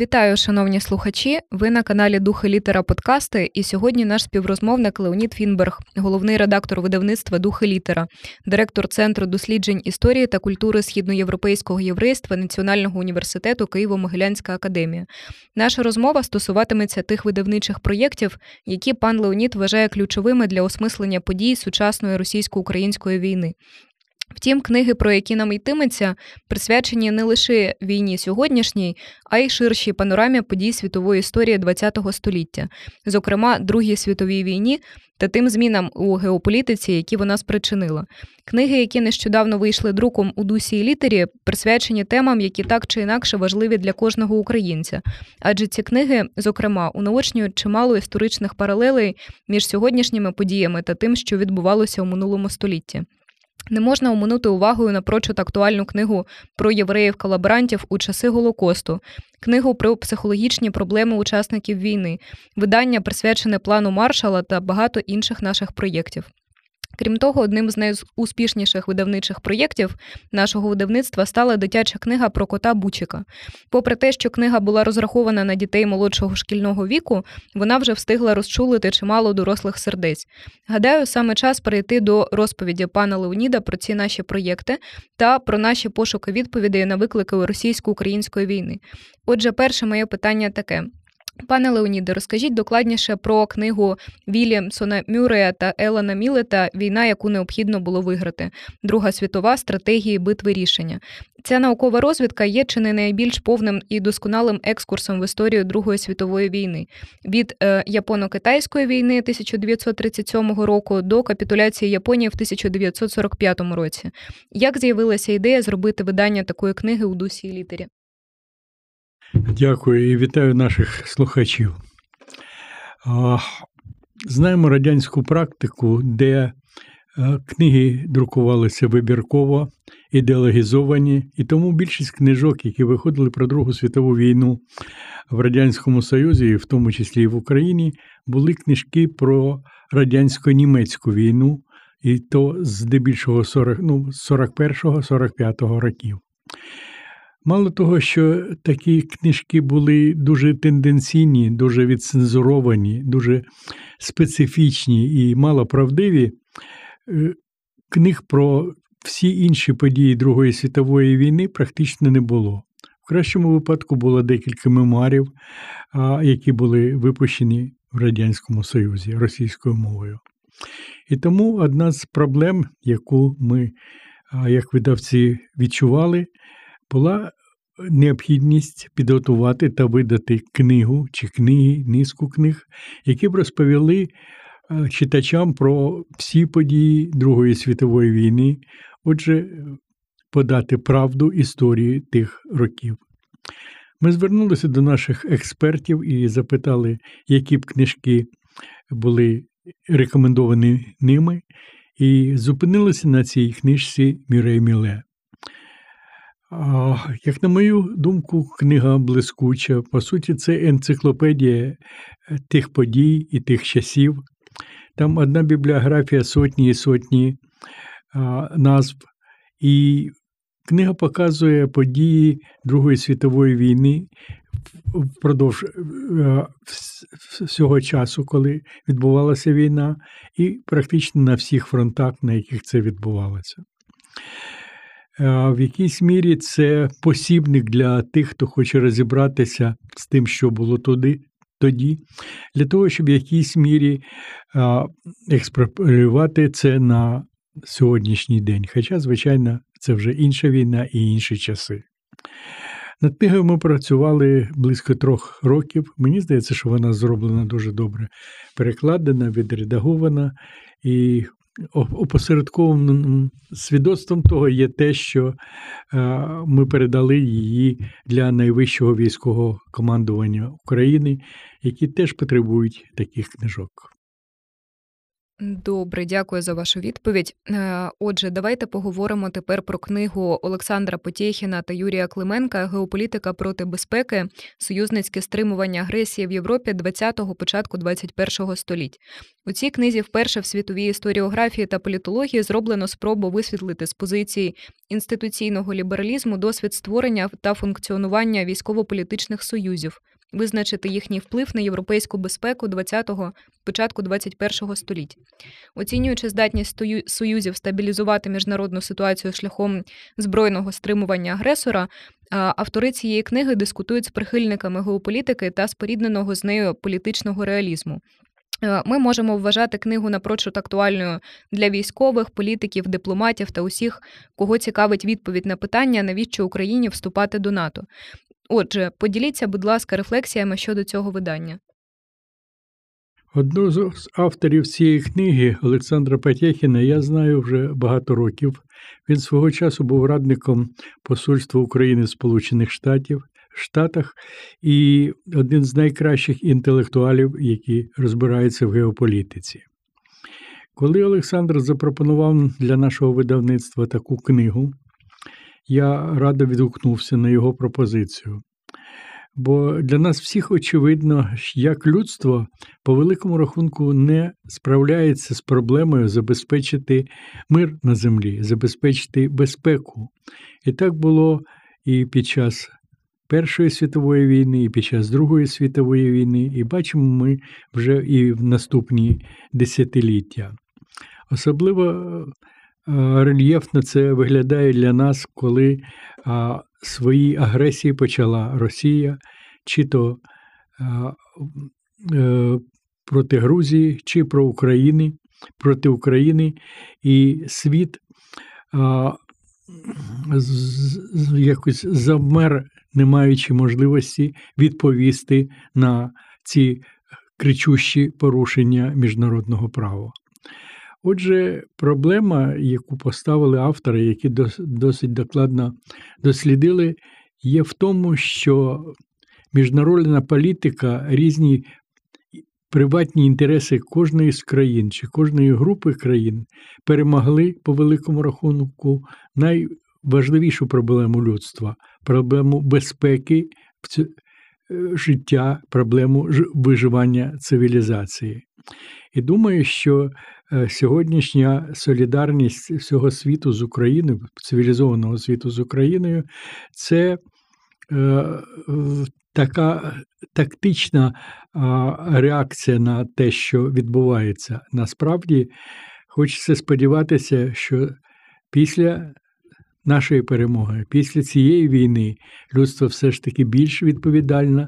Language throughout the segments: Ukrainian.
Вітаю, шановні слухачі. Ви на каналі Духи Літера Подкасти. І сьогодні наш співрозмовник Леонід Фінберг, головний редактор видавництва Духи Літера, директор Центру досліджень історії та культури східноєвропейського єврейства Національного університету Києво-Могилянська академія. Наша розмова стосуватиметься тих видавничих проєктів, які пан Леонід вважає ключовими для осмислення подій сучасної російсько-української війни. Втім, книги, про які нам йтиметься, присвячені не лише війні сьогоднішній, а й ширшій панорамі подій світової історії ХХ століття, зокрема Другій світовій війні та тим змінам у геополітиці, які вона спричинила. Книги, які нещодавно вийшли друком у дусі і літері, присвячені темам, які так чи інакше важливі для кожного українця. Адже ці книги, зокрема, унаочнюють чимало історичних паралелей між сьогоднішніми подіями та тим, що відбувалося у минулому столітті. Не можна оминути увагою напрочуд актуальну книгу про євреїв-колаборантів у часи Голокосту, книгу про психологічні проблеми учасників війни, видання присвячене плану маршала та багато інших наших проєктів. Крім того, одним з найуспішніших видавничих проєктів нашого видавництва стала дитяча книга про кота Бучика. Попри те, що книга була розрахована на дітей молодшого шкільного віку, вона вже встигла розчулити чимало дорослих сердець. Гадаю, саме час перейти до розповіді пана Леоніда про ці наші проєкти та про наші пошуки відповідей на виклики російсько-української війни. Отже, перше моє питання таке: Пане Леоніде, розкажіть докладніше про книгу Вільямсона Мюрея та Елана Мілета Війна, яку необхідно було виграти. Друга світова стратегії битви рішення. Ця наукова розвідка є чи не найбільш повним і досконалим екскурсом в історію Другої світової війни від е, Японо-Китайської війни 1937 року до капітуляції Японії в 1945 році. Як з'явилася ідея зробити видання такої книги у дусі літері? Дякую і вітаю наших слухачів. Знаємо радянську практику, де е, книги друкувалися вибірково, ідеологізовані, і тому більшість книжок, які виходили про Другу світову війну в Радянському Союзі, в тому числі і в Україні, були книжки про радянсько-німецьку війну, і то здебільшого 40, ну, 41-45 років. Мало того, що такі книжки були дуже тенденційні, дуже відцензуровані, дуже специфічні і малоправдиві, е, книг про всі інші події Другої світової війни практично не було. В кращому випадку було декілька мемуарів, які були випущені в Радянському Союзі російською мовою. І тому одна з проблем, яку ми, як видавці, відчували, була необхідність підготувати та видати книгу чи книги, низку книг, які б розповіли е, читачам про всі події Другої світової війни, отже, подати правду історії тих років. Ми звернулися до наших експертів і запитали, які б книжки були рекомендовані ними, і зупинилися на цій книжці Мірей Міле. Як на мою думку, книга блискуча. По суті, це енциклопедія е, тих подій і тих часів. Там одна бібліографія сотні і сотні назв. І книга показує події Другої світової війни впродовж е, всього часу, коли відбувалася війна, і практично на всіх фронтах, на яких це відбувалося. В якійсь мірі це посібник для тих, хто хоче розібратися з тим, що було туди, тоді, для того, щоб в якійсь мірі експропріювати це на сьогоднішній день. Хоча, звичайно, це вже інша війна і інші часи. Над книгою ми працювали близько трьох років. Мені здається, що вона зроблена дуже добре, перекладена, відредагована, і опосередкованим свідоцтвом того є те, що е, ми передали її для найвищого військового командування України, які теж потребують таких книжок. Добре, дякую за вашу відповідь. Е, отже, давайте поговоримо тепер про книгу Олександра Потєхіна та Юрія Клименка Геополітика проти безпеки, союзницьке стримування агресії в Європі 20-го, початку 21-го століть. У цій книзі вперше в світовій історіографії та політології зроблено спробу висвітлити з позиції інституційного лібералізму досвід створення та функціонування військово-політичних союзів визначити їхній вплив на європейську безпеку 20-го, початку 21-го століть. Оцінюючи здатність союзів стабілізувати міжнародну ситуацію шляхом збройного стримування агресора, автори цієї книги дискутують з прихильниками геополітики та спорідненого з нею політичного реалізму. Ми можемо вважати книгу напрочуд актуальною для військових, політиків, дипломатів та усіх, кого цікавить відповідь на питання, навіщо Україні вступати до НАТО. Отже, поділіться, будь ласка, рефлексіями щодо цього видання. Одну з авторів цієї книги Олександра Патєхіна я знаю вже багато років. Він свого часу був радником Посольства України в Сполучених Штатів, Штатах і один з найкращих інтелектуалів, які розбираються в геополітиці. Коли Олександр запропонував для нашого видавництва таку книгу, я радо відгукнувся на його пропозицію. Бо для нас всіх очевидно, як людство по великому рахунку не справляється з проблемою забезпечити мир на землі, забезпечити безпеку. І так було і під час Першої світової війни, і під час Другої світової війни, і бачимо ми вже і в наступні десятиліття. Особливо рельєфно це виглядає для нас, коли свої агресії почала Росія, чи то е, проти Грузії, чи про України, проти України, і світ з якось завмер, не маючи можливості відповісти на ці кричущі порушення міжнародного права. Отже, проблема, яку поставили автори, які досить докладно дослідили, є в тому, що міжнародна політика, різні приватні інтереси кожної з країн чи кожної групи країн перемогли по великому рахунку найважливішу проблему людства проблему безпеки е, життя, проблему виживання цивілізації. І думаю, що Е, сьогоднішня солідарність всього світу з Україною, цивілізованого світу з Україною, це е, така тактична реакція на те, що відбувається. Насправді, хочеться сподіватися, що після нашої перемоги, після цієї війни, людство все ж таки більш відповідально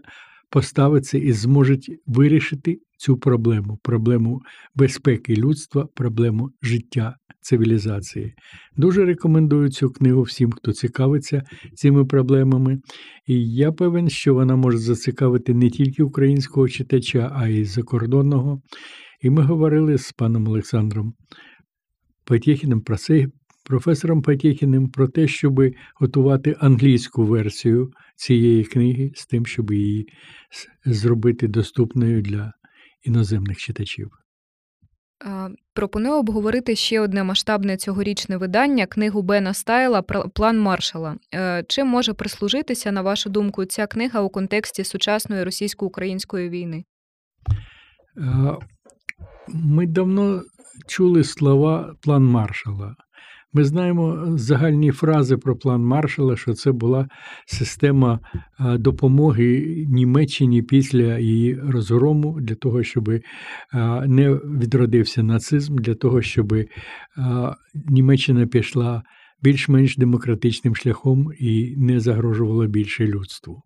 поставиться і зможуть вирішити цю проблему, проблему безпеки людства, проблему життя цивілізації. Дуже рекомендую цю книгу всім, хто цікавиться цими проблемами. І я певен, що вона може зацікавити не тільки українського читача, а й закордонного. І ми говорили з паном Олександром Потєхіним про це. Професором Патєхіним про те, щоб готувати англійську версію цієї книги з тим, щоб її зробити доступною для іноземних читачів. Пропоную обговорити ще одне масштабне цьогорічне видання книгу Бена Стайла План Маршала. Е, чим може прислужитися, на вашу думку, ця книга у контексті сучасної російсько-української війни? Ми давно чули слова план маршала. Ми знаємо загальні фрази про план маршала, що це була система допомоги Німеччині після її розгрому, для того, щоб не відродився нацизм, для того, щоб Німеччина пішла більш-менш демократичним шляхом і не загрожувала більше людству.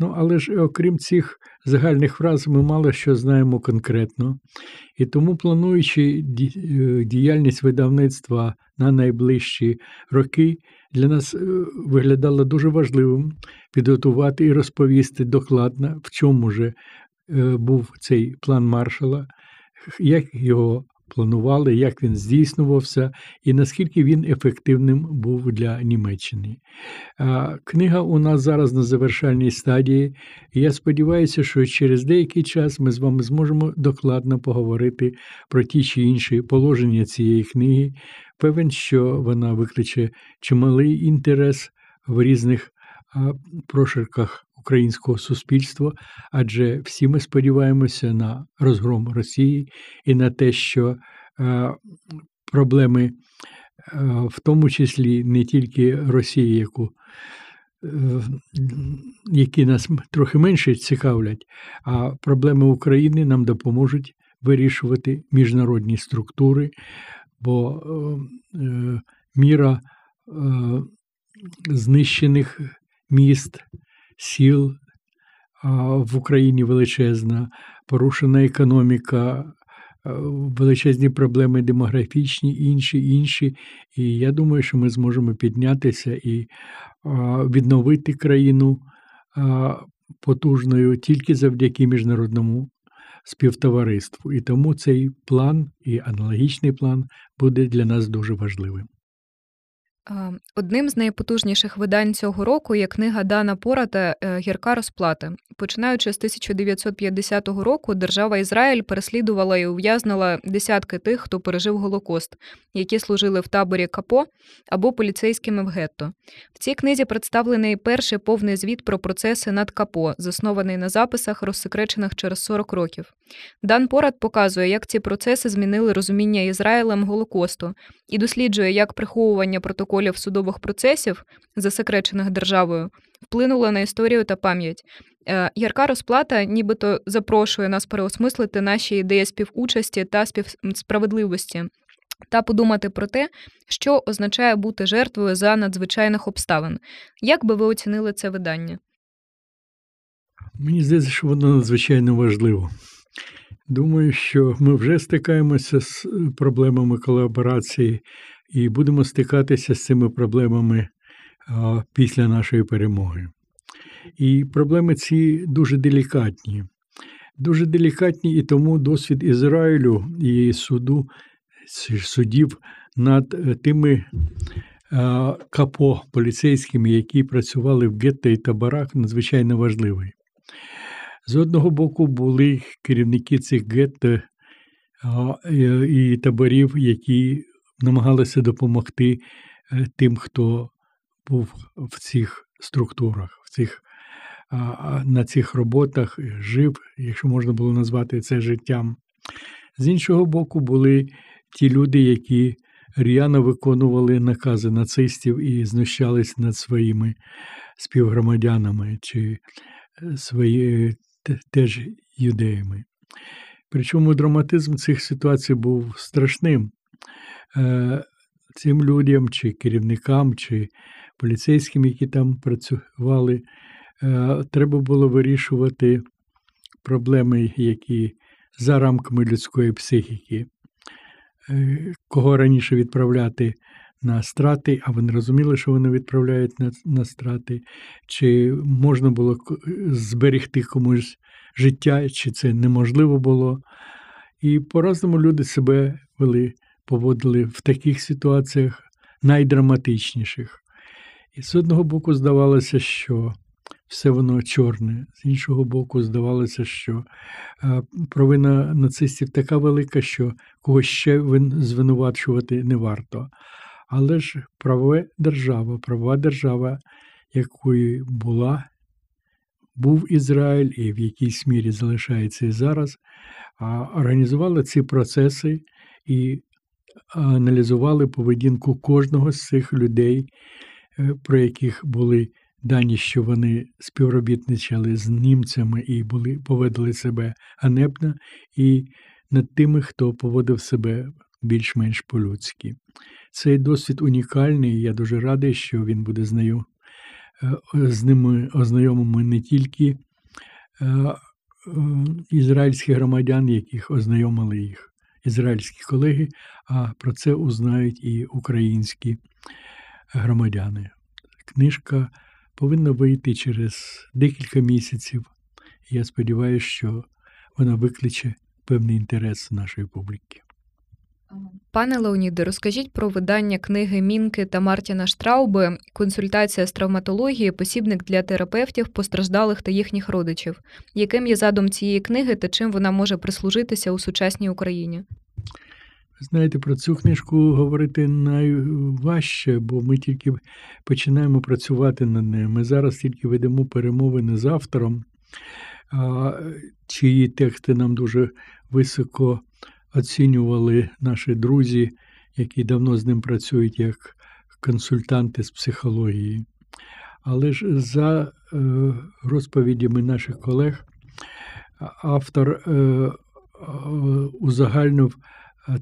Ну, але ж окрім цих загальних фраз, ми мало що знаємо конкретно. І тому, плануючи е, діяльність видавництва на найближчі роки, для нас е, виглядало дуже важливим підготувати і розповісти докладно, в чому же е, був цей план маршала, як його планували, як він здійснювався і наскільки він ефективним був для Німеччини. Книга у нас зараз на завершальній стадії, і я сподіваюся, що через деякий час ми з вами зможемо докладно поговорити про ті чи інші положення цієї книги. Певен, що вона викличе чималий інтерес в різних прошарках українського суспільства, адже всі ми сподіваємося на розгром Росії і на те, що е, проблеми, е, в тому числі не тільки Росії, яку е, які нас трохи менше цікавлять, а проблеми України нам допоможуть вирішувати міжнародні структури, бо міра знищених міст, сіл в Україні величезна, порушена економіка, величезні проблеми демографічні, інші, інші. І я думаю, що ми зможемо піднятися і відновити країну потужною тільки завдяки міжнародному співтовариству. І тому цей план і аналогічний план буде для нас дуже важливим. Одним з найпотужніших видань цього року є книга Дана Пората е, Гірка розплата. Починаючи з 1950 року, держава Ізраїль переслідувала і ув'язнила десятки тих, хто пережив Голокост, які служили в таборі Капо або поліцейськими в гетто. В цій книзі представлений перший повний звіт про процеси над Капо, заснований на записах, розсекречених через 40 років. Дан Порад показує, як ці процеси змінили розуміння Ізраїлем Голокосту і досліджує, як приховування протоколів судових процесів, засекречених державою, вплинуло на історію та пам'ять. Е, ярка розплата, нібито запрошує нас переосмислити наші ідеї співучасті та співсправедливості. Та подумати про те, що означає бути жертвою за надзвичайних обставин. Як би ви оцінили це видання? Мені здається, що воно надзвичайно важливо. Думаю, що ми вже стикаємося з е, проблемами колаборації і будемо стикатися з цими проблемами після нашої перемоги. І проблеми ці дуже делікатні. Дуже делікатні, і тому досвід Ізраїлю і суду судів над е, тими капо поліцейськими, які працювали в гетто і таборах, надзвичайно важливий. З одного боку, були керівники цих гетто і таборів, які намагалися допомогти е, тим, хто був в цих структурах, в цих, на цих роботах, жив, якщо можна було назвати це життям. З іншого боку, були ті люди, які р'яно виконували накази нацистів і знущались над своїми співгромадянами чи е, свої теж юдеями. Причому драматизм цих ситуацій був страшним. Е, цим людям, чи керівникам, чи поліцейським, які там працювали, е, треба було вирішувати проблеми, які за рамками людської психіки, е, кого раніше відправляти на страти, а вони розуміли, що вони відправляють на, на страти, чи можна було зберегти комусь життя, чи це неможливо було. І по-разному люди себе вели, поводили в таких ситуаціях найдраматичніших. І з одного боку здавалося, що все воно чорне, з іншого боку, здавалося, що е, провина нацистів така велика, що когось ще звинувачувати не варто. Але ж правова держава, права держава, якою була, був Ізраїль і в якійсь мірі залишається і зараз, організувала ці процеси і аналізували поведінку кожного з цих людей, е, про яких були дані, що вони співробітничали з німцями і були, поводили себе ганебно, і над тими, хто поводив себе більш-менш по-людськи. Цей досвід унікальний, я дуже радий, що він буде з нею е, з ними ознайомими не тільки е, ізраїльських громадян, яких ознайомили їх ізраїльські колеги, а про це узнають і українські громадяни. Книжка повинна вийти через декілька місяців. Я сподіваюся, що вона викличе певний інтерес нашої публіки. Пане Леоніде, розкажіть про видання книги Мінки та Мартіна Штрауби Консультація з травматології, посібник для терапевтів, постраждалих та їхніх родичів. Яким є задум цієї книги та чим вона може прислужитися у сучасній Україні? Знаєте, про цю книжку говорити найважче, бо ми тільки починаємо працювати над нею. Ми зараз тільки ведемо перемовини з автором, чиї тексти нам дуже високо оцінювали наші друзі, які давно з ним працюють як консультанти з психології. Але ж за е, розповідями наших колег, автор е, узагальнив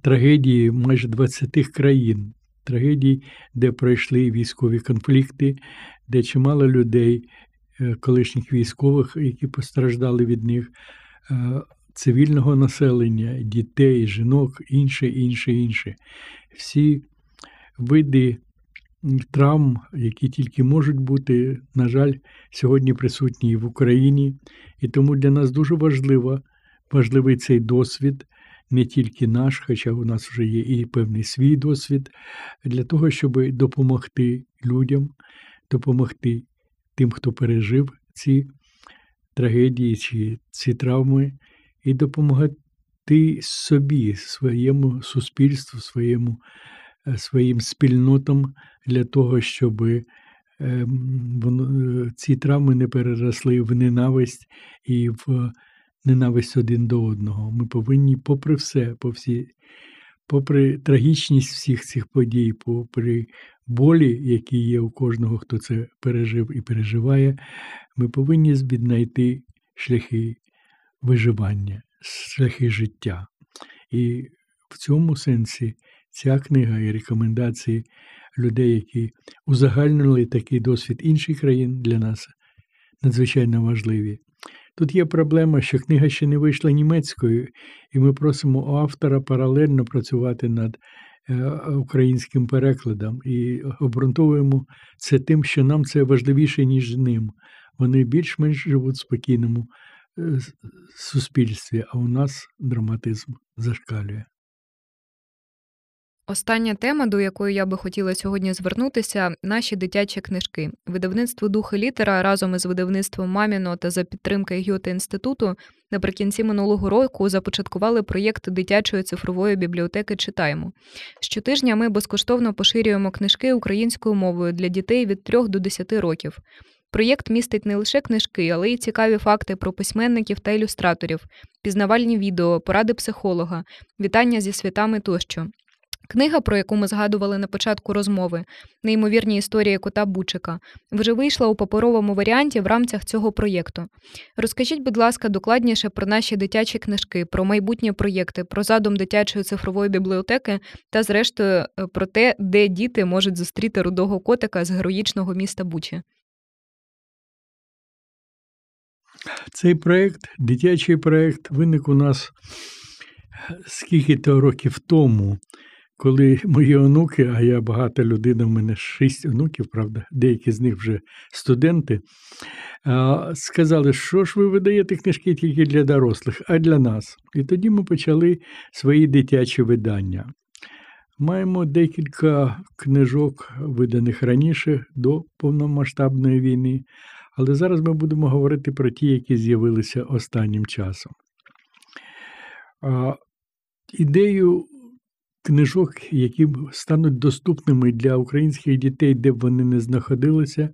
трагедії майже 20 країн, трагедій, де пройшли військові конфлікти, де чимало людей, е, колишніх військових, які постраждали від них, цивільного населення, дітей, жінок, інше, інше, інше. Всі види травм, які тільки можуть бути, на жаль, сьогодні присутні і в Україні. І тому для нас дуже важливо, важливий цей досвід. Не тільки наш, хоча у нас вже є і певний свій досвід, для того, щоб допомогти людям, допомогти тим, хто пережив ці трагедії чи ці травми, і допомагати собі, своєму суспільству, своєму, е, своїм спільнотам для того, щоб ем, ці травми не переросли в ненависть і в ненависть один до одного. Ми повинні, попри все, по всі, попри трагічність всіх цих подій, попри болі, які є у кожного, хто це пережив і переживає, ми повинні віднайти шляхи виживання, шляхи життя. І в цьому сенсі ця книга і рекомендації людей, які узагальнили такий досвід інших країн для нас надзвичайно важливі. Тут є проблема, що книга ще не вийшла німецькою, і ми просимо автора паралельно працювати над е, українським перекладом і обґрунтовуємо це тим, що нам це важливіше, ніж ним. Вони більш-менш живуть в спокійному суспільстві, а у нас драматизм зашкалює. Остання тема, до якої я би хотіла сьогодні звернутися, наші дитячі книжки. Видавництво духи літера разом із видавництвом Маміно та за підтримки Гьоте інституту наприкінці минулого року започаткували проєкт дитячої цифрової бібліотеки Читаємо. Щотижня ми безкоштовно поширюємо книжки українською мовою для дітей від 3 до 10 років. Проєкт містить не лише книжки, але й цікаві факти про письменників та ілюстраторів, пізнавальні відео, поради психолога, вітання зі святами тощо. Книга, про яку ми згадували на початку розмови, неймовірні історії кота Бучика, вже вийшла у паперовому варіанті в рамках цього проєкту. Розкажіть, будь ласка, докладніше про наші дитячі книжки, про майбутні проєкти, про задум дитячої цифрової бібліотеки та, зрештою, е, про те, де діти можуть зустріти рудого котика з героїчного міста Бучі. Цей проєкт, дитячий проєкт, виник у нас скільки-то років тому, коли мої онуки, а я багата людина, в мене шість онуків, правда, деякі з них вже студенти, сказали, що ж ви видаєте книжки тільки для дорослих, а для нас. І тоді ми почали свої дитячі видання. Маємо декілька книжок, виданих раніше до повномасштабної війни. Але зараз ми будемо говорити про ті, які з'явилися останнім часом. Ідею книжок, які стануть доступними для українських дітей, де б вони не знаходилися,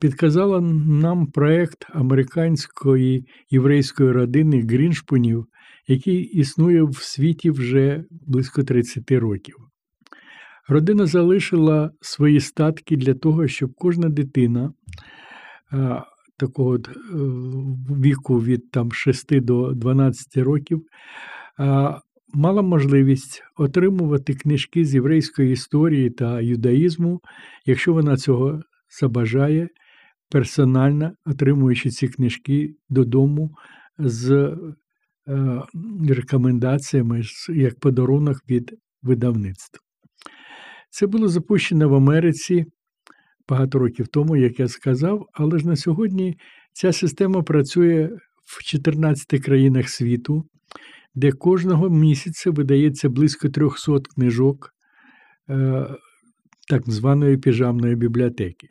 підказала нам проєкт американської єврейської родини Гріншпунів, який існує в світі вже близько 30 років. Родина залишила свої статки для того, щоб кожна дитина а, такого е, віку від там, 6 до 12 років а, мала можливість отримувати книжки з єврейської історії та юдаїзму, якщо вона цього забажає, персонально отримуючи ці книжки додому з е, рекомендаціями як подарунок від видавництва. Це було запущено в Америці багато років тому, як я сказав, але ж на сьогодні ця система працює в 14 країнах світу, де кожного місяця видається близько 300 книжок е, так званої піжамної бібліотеки.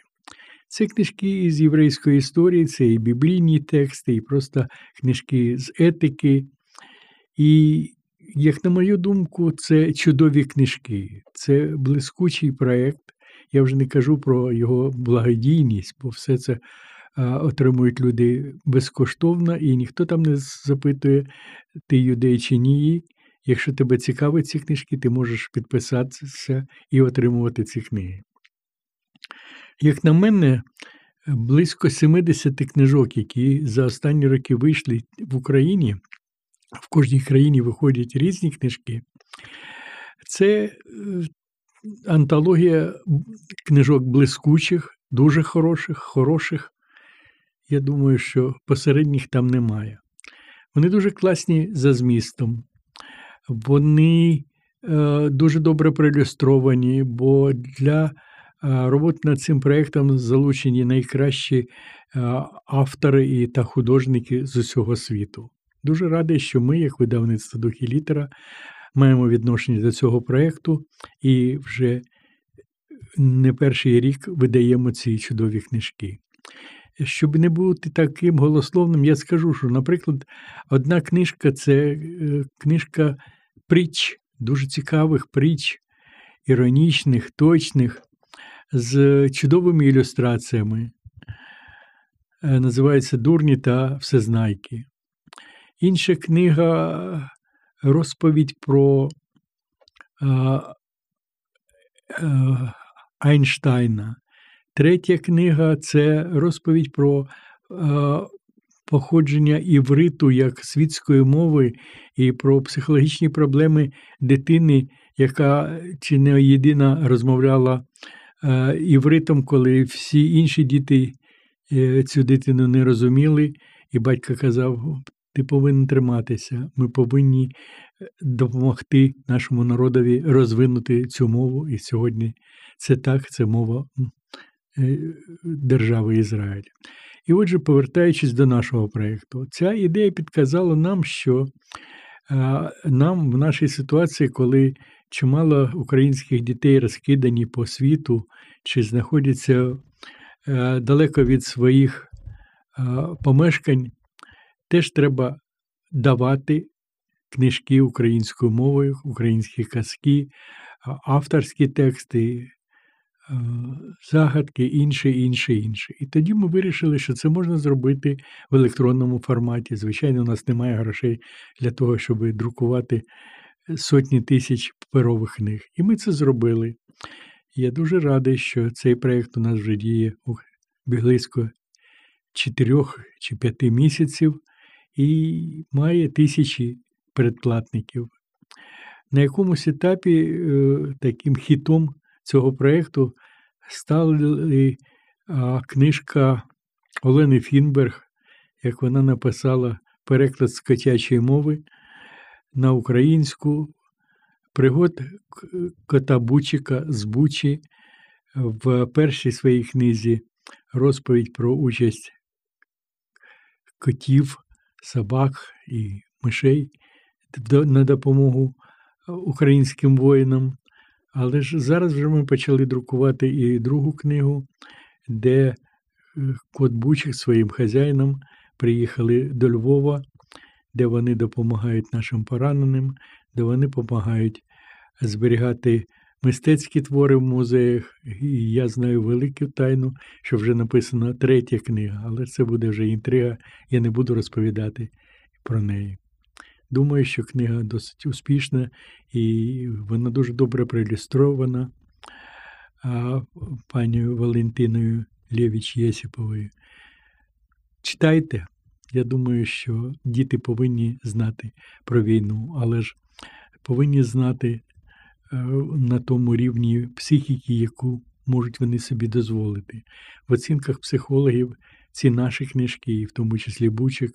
Це книжки із єврейської історії, це і біблійні тексти, і просто книжки з етики. І, як на мою думку, це чудові книжки, це блискучий проєкт. Я вже не кажу про його благодійність, бо все це отримують люди безкоштовно, і ніхто там не запитує, ти юдей чи ні. Якщо тебе цікавить ці книжки, ти можеш підписатися і отримувати ці книги. Як на мене, близько 70 книжок, які за останні роки вийшли в Україні, в кожній країні виходять різні книжки. Це е, антологія книжок блискучих, дуже хороших, хороших. Я думаю, що посередніх там немає. Вони дуже класні за змістом, вони е, дуже добре проілюстровані, бо для роботи над цим проєктом залучені найкращі автори і та художники з усього світу. Дуже радий, що ми, як видавництво «Дух і літера, маємо відношення до цього проєкту і вже не перший рік видаємо ці чудові книжки. Щоб не бути таким голословним, я скажу, що, наприклад, одна книжка це е, книжка притч, дуже цікавих притч, іронічних, точних, з чудовими ілюстраціями. Е, називається Дурні та Всезнайки. Інша книга розповідь про а, а, Айнштайна. Третя книга це розповідь про а, походження івриту як світської мови і про психологічні проблеми дитини, яка чи не єдина розмовляла Е, івритом, коли всі інші діти е, цю дитину не розуміли, і батько казав: ти повинен триматися, ми повинні е, допомогти нашому народові розвинути цю мову. І сьогодні це так, це мова держави Ізраїль. І отже, повертаючись до нашого проєкту, ця ідея підказала нам, що нам в нашій ситуації, коли чимало українських дітей розкидані по світу чи знаходяться е, далеко від своїх е, помешкань, теж треба давати книжки українською мовою, українські казки, авторські тексти. Е, загадки, інше, інше, інше. І тоді ми вирішили, що це можна зробити в електронному форматі. Звичайно, у нас немає грошей для того, щоб друкувати сотні тисяч паперових книг. І ми це зробили. Я дуже радий, що цей проєкт у нас вже діє близько 4 чи 5 місяців і має тисячі передплатників. На якомусь етапі е, таким хітом цього проєкту стала книжка Олени Фінберг, як вона написала переклад з котячої мови на українську пригод кота Бучика з Бучі в першій своїй книзі розповідь про участь котів, собак і мишей на допомогу українським воїнам. Але ж зараз вже ми почали друкувати і другу книгу, де е, кот Бучик своїм хазяїном приїхали до Львова де вони допомагають нашим пораненим, де вони допомагають зберігати мистецькі твори в музеях. І я знаю велику тайну, що вже написана третя книга, але це буде вже інтрига, я не буду розповідати про неї. Думаю, що книга досить успішна і вона дуже добре проілюстрована пані Валентиною Лєвіч Єсіповою. Читайте, я думаю, що діти повинні знати про війну, але ж повинні знати на тому рівні психіки, яку можуть вони собі дозволити. В оцінках психологів ці наші книжки, і в тому числі Бучик,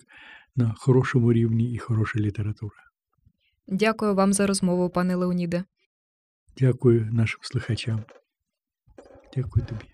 на хорошому рівні і хороша література. Дякую вам за розмову, пане Леоніде. Дякую нашим слухачам. Дякую тобі.